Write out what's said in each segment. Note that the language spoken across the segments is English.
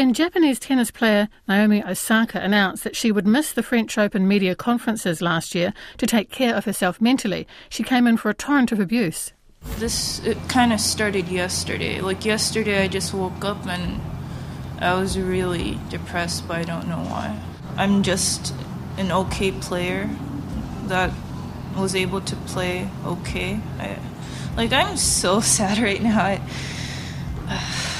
When Japanese tennis player Naomi Osaka announced that she would miss the French Open media conferences last year to take care of herself mentally, she came in for a torrent of abuse. This kind of started yesterday. Like yesterday, I just woke up and I was really depressed, but I don't know why. I'm just an okay player that was able to play okay. I, like I'm so sad right now. I,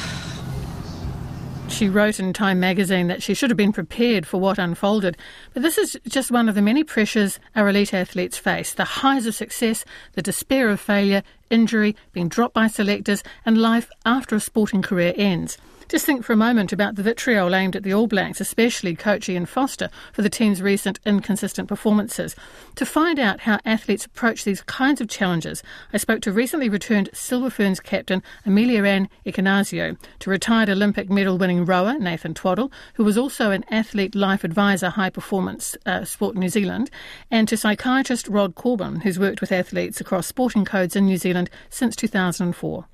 She wrote in Time magazine that she should have been prepared for what unfolded. But this is just one of the many pressures our elite athletes face the highs of success, the despair of failure, injury, being dropped by selectors, and life after a sporting career ends. Just think for a moment about the vitriol aimed at the All Blacks, especially coach Ian Foster, for the team's recent inconsistent performances. To find out how athletes approach these kinds of challenges, I spoke to recently returned Silver Ferns captain Ameliaranne Ekenasio, to retired Olympic medal winning rower Nathan Twaddle, who was also an athlete life advisor high performance uh, sport New Zealand, and to psychiatrist Rod Corban, who's worked with athletes across sporting codes in New Zealand since 2004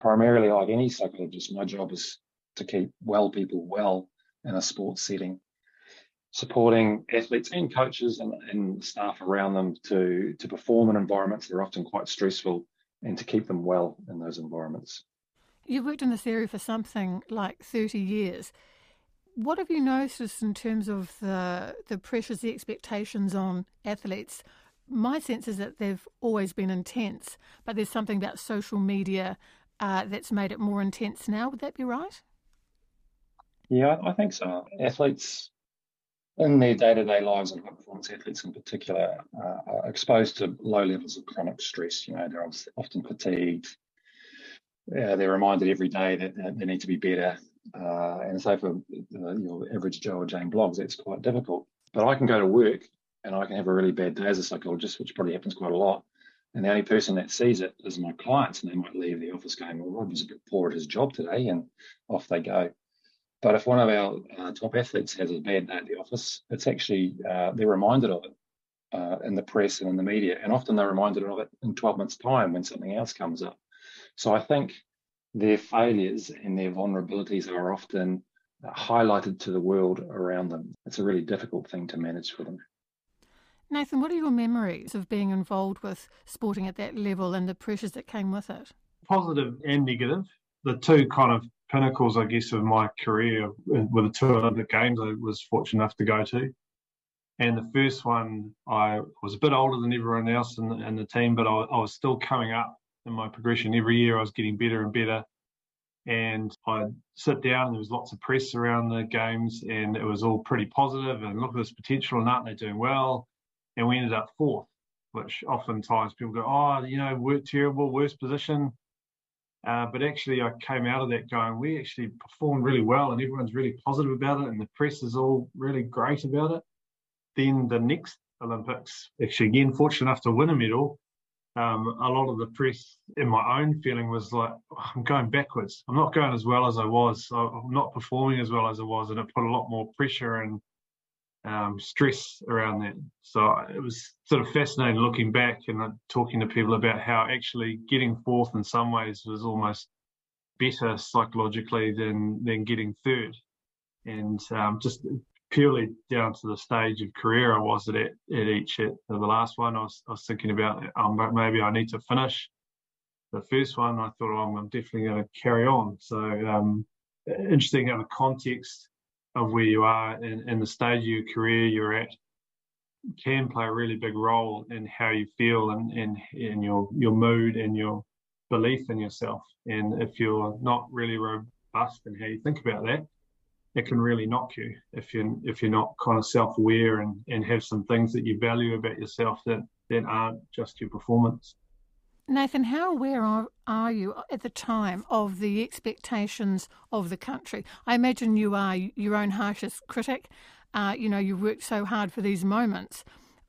primarily like any psychologist, my job is to keep well people well in a sports setting, supporting athletes and coaches and, and staff around them to, to perform in environments that are often quite stressful and to keep them well in those environments. You've worked in this area for something like 30 years. What have you noticed in terms of the, the pressures, the expectations on athletes? My sense is that they've always been intense, but there's something about social media uh, that's made it more intense now. Would that be right? Yeah, I think so. Athletes in their day-to-day lives and high performance athletes in particular uh, are exposed to low levels of chronic stress. You know, they're often fatigued. Uh, they're reminded every day that, they need to be better. Uh, and so for uh, your average Joe or Jane Bloggs, that's quite difficult. But I can go to work and I can have a really bad day as a psychologist, which probably happens quite a lot. And the only person that sees it is my clients, and they might leave the office going, "Well, Rod was a bit poor at his job today," and off they go. But if one of our uh, top athletes has a bad day at the office, it's actually uh, they're reminded of it uh, in the press and in the media, and often they're reminded of it in 12 months' time when something else comes up. So I think their failures and their vulnerabilities are often highlighted to the world around them. It's a really difficult thing to manage for them. Nathan, what are your memories of being involved with sporting at that level and the pressures that came with it? Positive and negative. The two kind of pinnacles, I guess, of my career were the two Olympic Games I was fortunate enough to go to. And the first one, I was a bit older than everyone else in the, in the team, but I, I, was still coming up in my progression. Every year I was getting better and better. And I'd sit down and there was lots of press around the games and it was all pretty positive and look at this potential and aren't they doing well? And we ended up fourth, which oftentimes people go, oh, you know, we're terrible, worst position. Uh, but actually, I came out of that going, we actually performed really well, and everyone's really positive about it, and the press is all really great about it. Then the next Olympics, actually, again, fortunate enough to win a medal, um, a lot of the press, in my own feeling, was like, oh, I'm going backwards. I'm not going as well as I was. I'm not performing as well as I was, and it put a lot more pressure and um, stress around that. So it was sort of fascinating looking back and uh, talking to people about how actually getting fourth in some ways was almost better psychologically than than getting third, and um, just purely down to the stage of career I was at at each at the last one. I was I was thinking about um, maybe I need to finish. The first one I thought oh, I'm definitely going to carry on. So um, interesting how the context of where you are and, and the stage of your career you're at can play a really big role in how you feel and in, in your your mood and your belief in yourself. And if you're not really robust in how you think about that, it can really knock you if you if you're not kind of self-aware and, and have some things that you value about yourself that, that aren't just your performance. Nathan, how aware are, you at the time of the expectations of the country? I imagine you are your own harshest critic. Uh, you know, you worked so hard for these moments.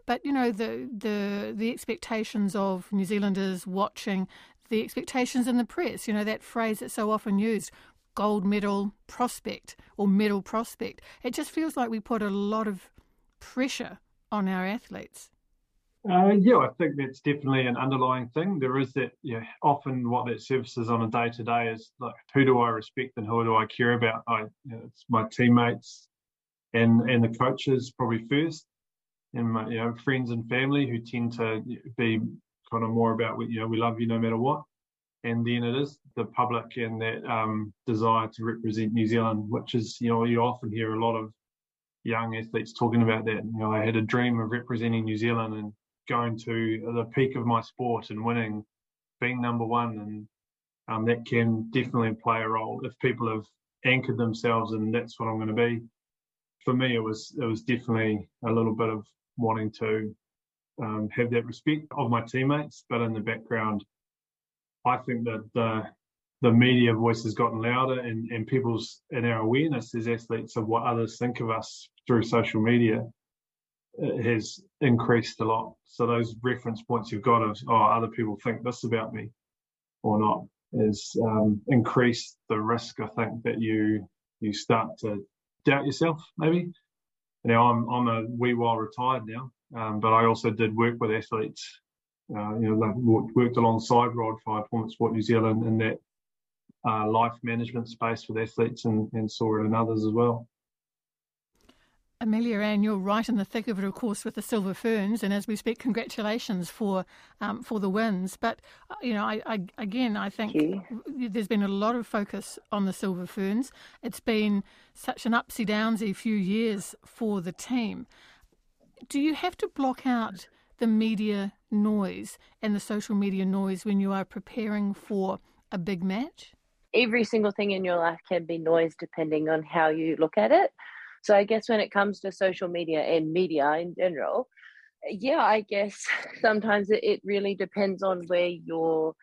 But, you know, the, the, the expectations of New Zealanders watching, the expectations in the press, you know, that phrase that's so often used, gold medal prospect or medal prospect. It just feels like we put a lot of pressure on our athletes. Uh, yeah, I think that's definitely an underlying thing. There is that, yeah, often what that services on a day to day is like, who do I respect and who do I care about? I, you know, it's my teammates and and the coaches probably first, and my you know friends and family who tend to be kind of more about you know we love you no matter what, and then it is the public and that um, desire to represent New Zealand, which is you know you often hear a lot of young athletes talking about that. You know, I had a dream of representing New Zealand and going to the peak of my sport and winning, being number one, and um, that can definitely play a role if people have anchored themselves and that's what I'm going to be. For me, it was it was definitely a little bit of wanting to um, have that respect of my teammates, but in the background, I think that the the media voice has gotten louder and, and people's and our awareness as athletes of what others think of us through social media has increased a lot. So those reference points you've got of oh other people think this about me or not is um, increased the risk I think that you you start to doubt yourself maybe. Now I'm I'm a wee while retired now, um, but I also did work with athletes. Uh, you know, worked alongside Rod for Performance Sport New Zealand in that uh, life management space with athletes and, and saw it in others as well. Ameliaranne, you're right in the thick of it, of course, with the Silver Ferns, and as we speak, congratulations for um, for the wins. But uh, you know, I, I, again, I think there's been a lot of focus on the Silver Ferns. It's been such an upsy downsy few years for the team. Do you have to block out the media noise and the social media noise when you are preparing for a big match? Every single thing in your life can be noise depending on how you look at it. So I guess when it comes to social media and media in general, yeah, I guess sometimes it, it really depends on where your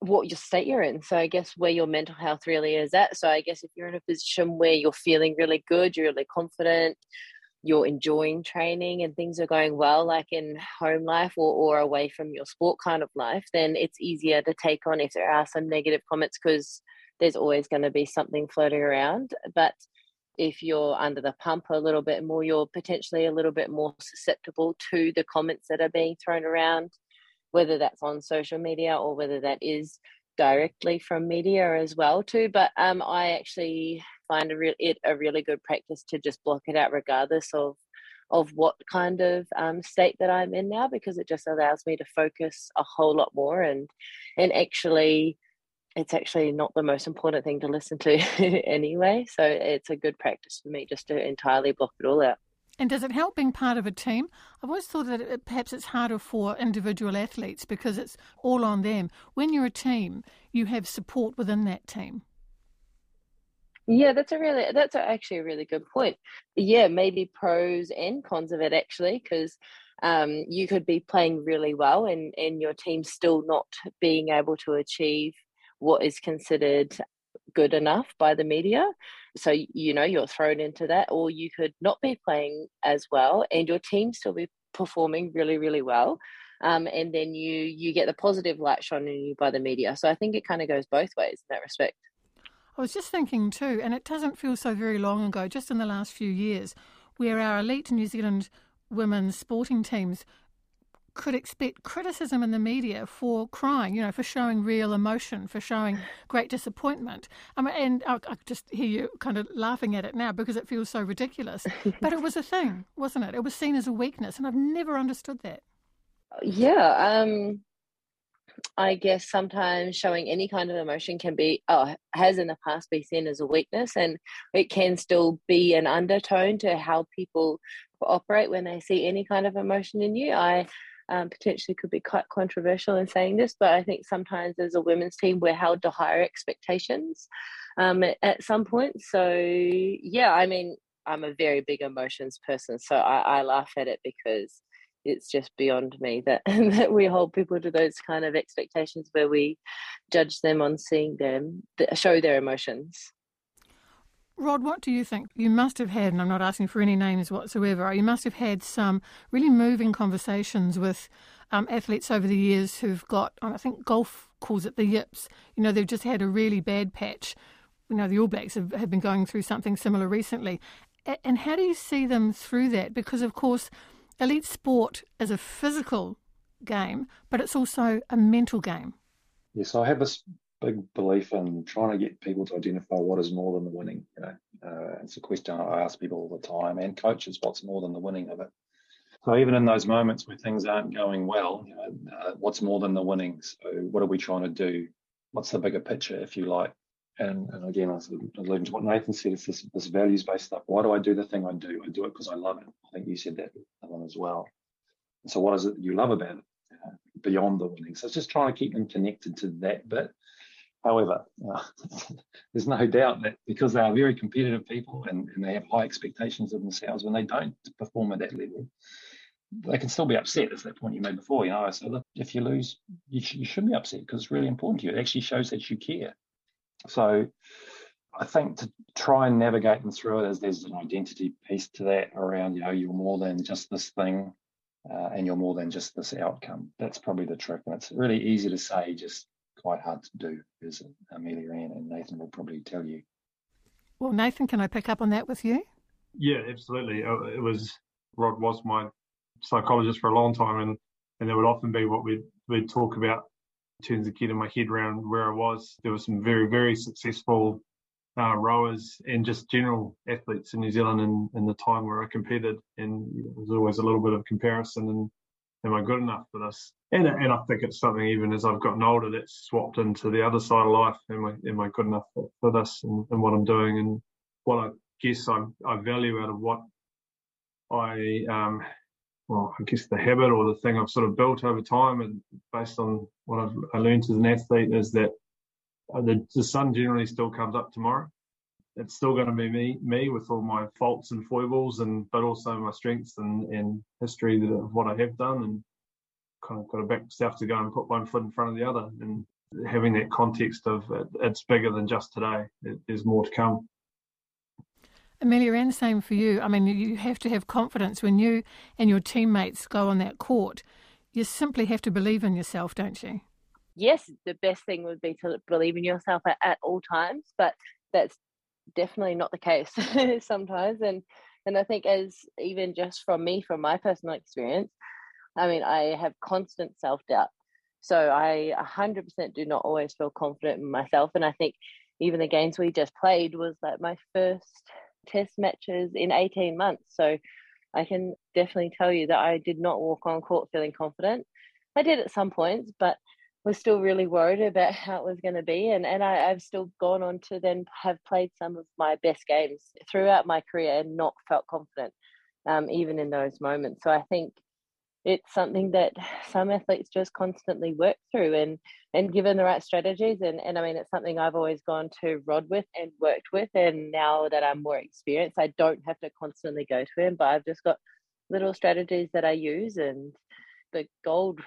what your state you're in. So I guess where your mental health really is at. So I guess if you're in a position where you're feeling really good, you're really confident, you're enjoying training and things are going well, like in home life or, or away from your sport kind of life, then it's easier to take on if there are some negative comments because there's always going to be something floating around. But if you're under the pump a little bit more, you're potentially a little bit more susceptible to the comments that are being thrown around, whether that's on social media or whether that is directly from media as well too. But um, I actually find a re- it a really good practice to just block it out regardless of of what kind of um, state that I'm in now because it just allows me to focus a whole lot more and and actually it's actually not the most important thing to listen to anyway. So it's a good practice for me just to entirely block it all out. And does it help being part of a team? I've always thought that it, perhaps it's harder for individual athletes because it's all on them. When you're a team, you have support within that team. Yeah, that's a really that's actually a really good point. Yeah, maybe pros and cons of it actually, because um, you could be playing really well and and your team still not being able to achieve what is considered good enough by the media. So, you know, you're thrown into that, or you could not be playing as well and your team still be performing really, really well. Um, and then you you get the positive light shone on you by the media. So I think it kind of goes both ways in that respect. I was just thinking too, and it doesn't feel so very long ago, just in the last few years, where our elite New Zealand women's sporting teams could expect criticism in the media for crying, you know, for showing real emotion, for showing great disappointment. I mean, and I, I just hear you kind of laughing at it now because it feels so ridiculous. but it was a thing, wasn't it? It was seen as a weakness, and I've never understood that. Yeah, um, I guess sometimes showing any kind of emotion can be, oh, has in the past been seen as a weakness, and it can still be an undertone to how people operate when they see any kind of emotion in you. I um, potentially could be quite controversial in saying this, but I think sometimes as a women's team, we're held to higher expectations um, at, at, some point. So, yeah, I mean, I'm a very big emotions person, so I, I laugh at it because it's just beyond me that, that we hold people to those kind of expectations where we judge them on seeing them show their emotions. Rod, what do you think? You must have had, and I'm not asking for any names whatsoever, you must have had some really moving conversations with um, athletes over the years who've got, I think golf calls it the yips. You know, they've just had a really bad patch. You know, the All Blacks have, have been going through something similar recently. And how do you see them through that? Because, of course, elite sport is a physical game, but it's also a mental game. Yes, I have this big belief in trying to get people to identify what is more than the winning. You know, uh, it's a question I ask people all the time, and coaches, what's more than the winning of it? So even in those moments where things aren't going well, you know, uh, what's more than the winning? So what are we trying to do? What's the bigger picture, if you like? And, and again, I was alluding to what Nathan said. It's this, this values-based stuff. Why do I do the thing I do? I do it because I love it. I think you said that one as well. So what is it you love about it? Uh, beyond the winning. So it's just trying to keep them connected to that bit. However, uh, there's no doubt that because they are very competitive people and, and they have high expectations of themselves, when they don't perform at that level, they can still be upset. That's that point you made before. You know, so if you lose, you, sh- you should be upset because it's really important to you. It actually shows that you care. So I think to try and navigate them through it, as there's an identity piece to that around, you know, you're more than just this thing uh, and you're more than just this outcome. That's probably the trick. And it's really easy to say, just quite hard to do, as Ameliaranne and Nathan will probably tell you. Well, Nathan, can I pick up on that with you? Yeah, absolutely. Uh, it was Rod was my psychologist for a long time, and and there would often be what we'd we'd talk about in terms of getting my head around where I was. There were some very very successful uh, rowers and just general athletes in New Zealand in, in the time where I competed, and there was always a little bit of comparison and am I good enough for this? And and I think it's something even as I've gotten older that's swapped into the other side of life. Am I am I good enough for, for this and, and what I'm doing and what I guess I I value out of what I um well, I guess the habit or the thing I've sort of built over time and based on what I've I learned as an athlete is that uh, the, the sun generally still comes up tomorrow. It's still going to be me, me with all my faults and foibles, and but also my strengths and, and history of what I have done, and kind of got to back myself to go and put one foot in front of the other, and having that context of it, it's bigger than just today. It, there's more to come. Amelia, and same for you. I mean, you have to have confidence when you and your teammates go on that court. You simply have to believe in yourself, don't you? Yes, the best thing would be to believe in yourself at, at all times, but that's definitely not the case sometimes. And and I think as even just from me, from my personal experience, I mean, I have constant self doubt. So I 100% do not always feel confident in myself. And I think even the games we just played was like my first test matches in 18 months. So I can definitely tell you that I did not walk on court feeling confident. I did at some points, but was still really worried about how it was going to be. And, and I, I've still gone on to then have played some of my best games throughout my career and not felt confident, um, even in those moments. So I think it's something that some athletes just constantly work through and and given the right strategies and, and I mean it's something I've always gone to Rod with and worked with and now that I'm more experienced I don't have to constantly go to him but I've just got little strategies that I use and the gold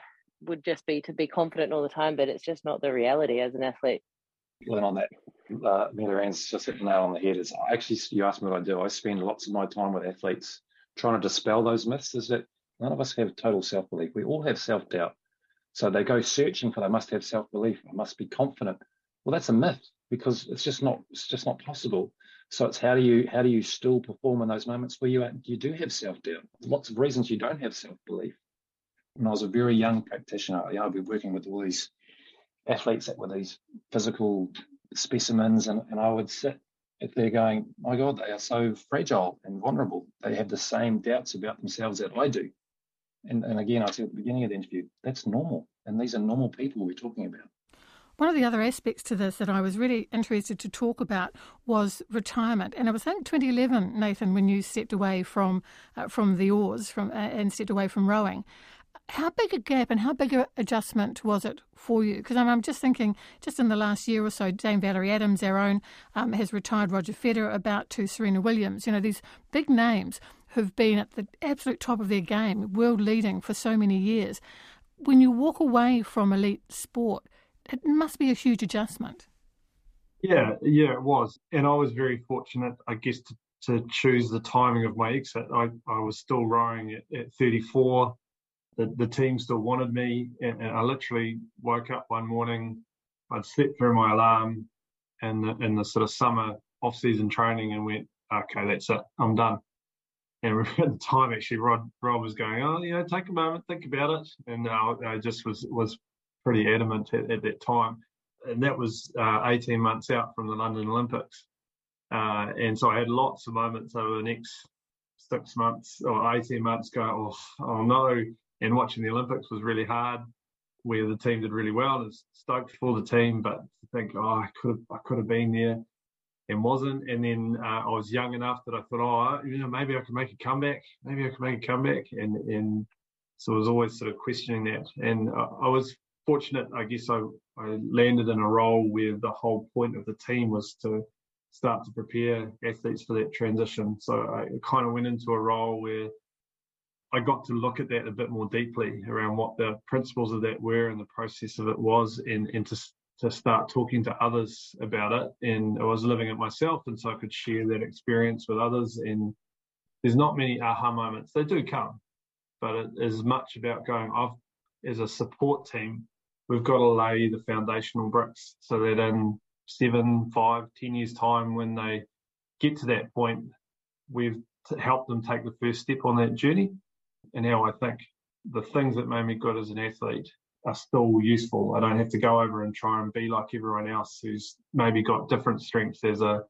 would just be to be confident all the time but it's just not the reality as an athlete. Well, on that, uh, Ameliaranne's just hit the nail on the head. Is actually you asked me what I do. I spend lots of my time with athletes trying to dispel those myths. Is that None of us have total self belief. We all have self doubt. So they go searching for they must have self belief. I must be confident. Well, that's a myth because it's just not it's just not possible. So it's how do you how do you still perform in those moments where you you do have self doubt? Lots of reasons you don't have self belief. When I was a very young practitioner, you know, I'd be working with all these athletes that were these physical specimens, and, and I would sit if they're going, my God, they are so fragile and vulnerable. They have the same doubts about themselves that I do. And, and again, I said at the beginning of the interview, that's normal. And these are normal people we're talking about. One of the other aspects to this that I was really interested to talk about was retirement, and it was I think 2011, Nathan, when you stepped away from uh, from the oars, from uh, and stepped away from rowing. How big a gap and how big a adjustment was it for you? Because I'm, I'm, just thinking, just in the last year or so, Dame Valerie Adams, our own, um, has retired. Roger Federer about to Serena Williams. You know these big names who've been at the absolute top of their game, world leading for so many years. When you walk away from elite sport, it must be a huge adjustment. Yeah, yeah, it was. And I was very fortunate, I guess, to, to choose the timing of my exit. I, I was still rowing at, at 34. The, the team still wanted me. And, and I literally woke up one morning, I'd slept through my alarm in the, in the sort of summer off season training and went, okay, that's it, I'm done And at the time, actually, Rod Rod was going, "Oh, you know, take a moment, think about it," and uh, I just was was pretty adamant at, at that time. And that was uh, 18 months out from the London Olympics, uh, and so I had lots of moments over the next six months or 18 months going, "Oh, oh no!" And watching the Olympics was really hard where the team did really well and was stoked for the team, but to think, oh, I could have, I could have been there and wasn't. And then uh, I was young enough that I thought, oh, you know, maybe I could make a comeback. Maybe I could make a comeback. And and so I was always sort of questioning that. And I, I was fortunate, I guess. I I landed in a role where the whole point of the team was to start to prepare athletes for that transition. So I kind of went into a role where I got to look at that a bit more deeply around what the principles of that were and the process of it was, and, and to, to start talking to others about it. And I was living it myself, and so I could share that experience with others. And there's not many aha moments. They do come, but it is much about going, I've, as a support team, we've got to lay the foundational bricks so that in seven, five, ten years' time, when they get to that point, we've helped them take the first step on that journey and how I think the things that made me good as an athlete are still useful. I don't have to go over and try and be like everyone else who's maybe got different strengths as a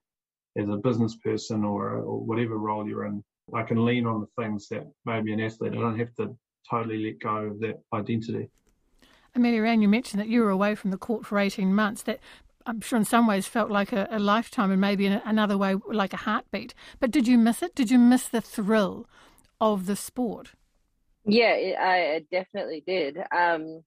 as a business person or, or whatever role you're in. I can lean on the things that made me an athlete. I don't have to totally let go of that identity. Ameliaranne, you mentioned that you were away from the court for 18 months. That I'm sure in some ways felt like a, a lifetime and maybe in another way like a heartbeat. But did you miss it? Did you miss the thrill of the sport? Yeah, it, I definitely did. Um,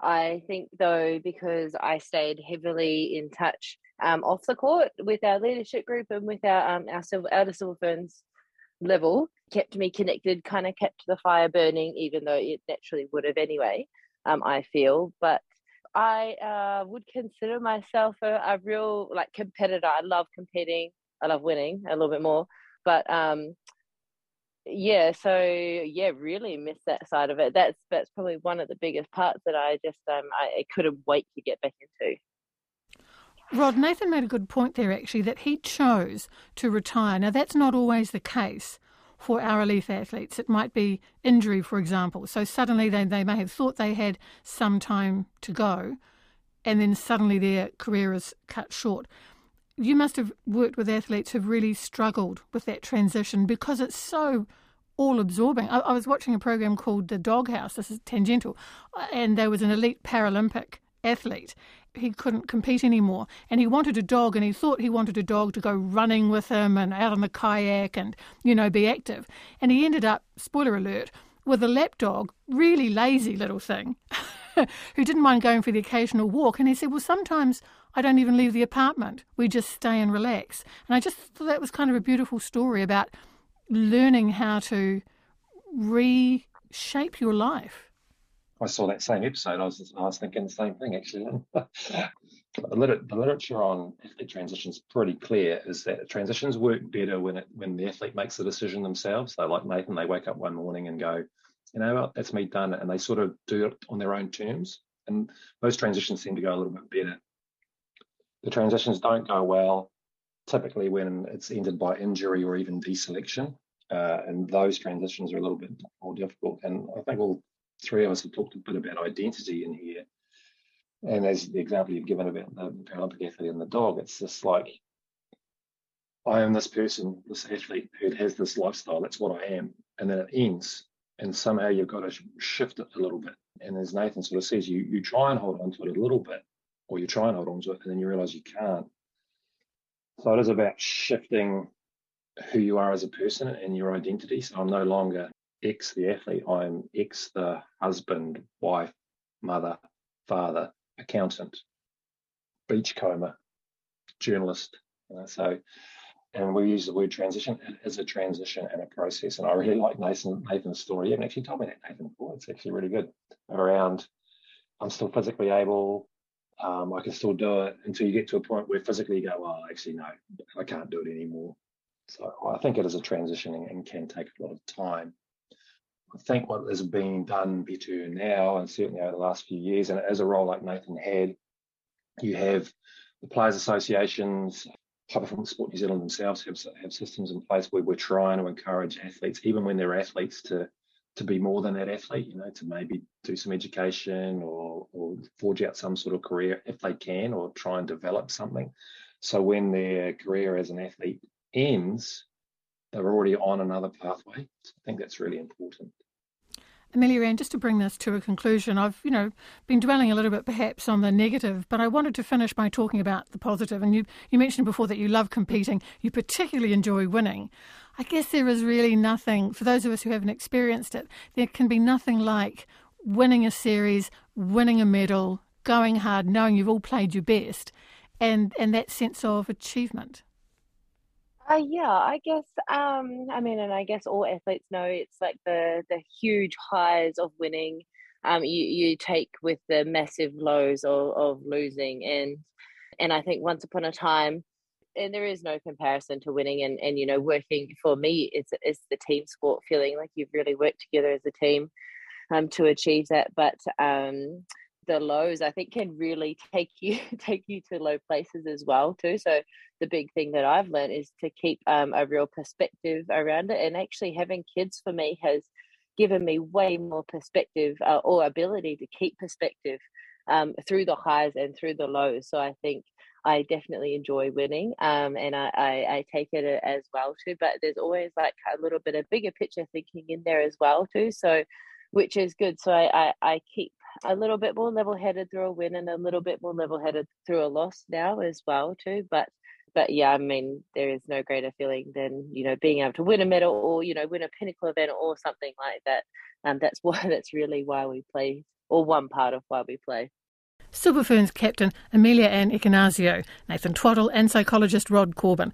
I think though because I stayed heavily in touch um, off the court with our leadership group and with our um, our silver, outer silver ferns level, kept me connected, kind of kept the fire burning, even though it naturally would have anyway. Um, I feel, but I uh, would consider myself a, a real like competitor. I love competing. I love winning a little bit more, but um, yeah so yeah really miss that side of it. That's that's probably one of the biggest parts that i just um i, couldn't wait to get back into. Rod nathan made a good point there actually that he chose to retire. Now that's not always the case for our elite athletes. It might be injury for example. So suddenly they, they may have thought they had some time to go and then suddenly their career is cut short you must have worked with athletes who've really struggled with that transition because it's so all absorbing. I, I, was watching a program called The Doghouse, this is tangential, and there was an elite Paralympic athlete. He couldn't compete anymore and he wanted a dog and he thought he wanted a dog to go running with him and out on the kayak and, you know, be active. And he ended up, spoiler alert, with a lap dog, really lazy little thing, who didn't mind going for the occasional walk. And he said, Well, sometimes I don't even leave the apartment. We just stay and relax. And I just thought that was kind of a beautiful story about learning how to reshape your life. I saw that same episode. I was I was thinking the same thing actually. the, liter- the literature on athlete transitions pretty clear. Is that transitions work better when it when the athlete makes the decision themselves. They like Nathan. They wake up one morning and go, you know what, that's me done, and they sort of do it on their own terms. And most transitions seem to go a little bit better the transitions don't go well typically when it's ended by injury or even deselection. Uh, and those transitions are a little bit more difficult. And I think all three of us have talked a bit about identity in here. And as the example you've given about the Paralympic athlete and the dog, it's just like, I am this person, this athlete who has this lifestyle. That's what I am. And then it ends. And somehow you've got to shift it a little bit. And as Nathan sort of says, you, you try and hold on to it a little bit or you try and hold on to it and then you realize you can't. So it is about shifting who you are as a person and your identity. So I'm no longer X the athlete, I'm X the husband, wife, mother, father, accountant, beachcomber, journalist. So and we use the word transition. It is a transition and a process. And I really like Nathan Nathan's story. You haven't actually told me that Nathan before. It's actually really good around I'm still physically able, um, I can still do it until you get to a point where physically you go, well, actually, no, I can't do it anymore. So I think it is a transition and can take a lot of time. I think what is being done better now, and certainly over the last few years, and as a role like Nathan had, you have the players' associations High Performance Sport New Zealand themselves have, have systems in place where we're trying to encourage athletes, even when they're athletes, to to be more than that athlete, you know, to maybe do some education or, or forge out some sort of career if they can, or try and develop something. So when their career as an athlete ends, they're already on another pathway. So I think that's really important. Ameliaranne, just to bring this to a conclusion, I've, you know, been dwelling a little bit perhaps on the negative, but I wanted to finish by talking about the positive. And you, you mentioned before that you love competing, you particularly enjoy winning. I guess there is really nothing, for those of us who haven't experienced it, there can be nothing like winning a series, winning a medal, going hard, knowing you've all played your best, and, and that sense of achievement. Uh, yeah, I guess. Um, I mean, and I guess all athletes know it's like the the huge highs of winning. Um, you you take with the massive lows of, of losing, and and I think once upon a time, and there is no comparison to winning and and you know working for me. It's it's the team sport feeling like you've really worked together as a team, um, to achieve that. But um, the lows I think can really take you take you to low places as well too. So the big thing that I've learned is to keep um, a real perspective around it, and actually having kids for me has given me way more perspective uh, or ability to keep perspective um, through the highs and through the lows. So I think I definitely enjoy winning, um, and I, I, I take it as well too. But there's always like a little bit of bigger picture thinking in there as well too. So which is good. So I, I, I keep a little bit more level headed through a win and a little bit more level headed through a loss now as well too. But but yeah, I mean, there is no greater feeling than you know being able to win a medal or you know win a pinnacle event or something like that. Um, that's why that's really why we play, or one part of why we play. Super Ferns captain Ameliaranne Ekenasio, Nathan Twaddle, and psychologist Rod Corban.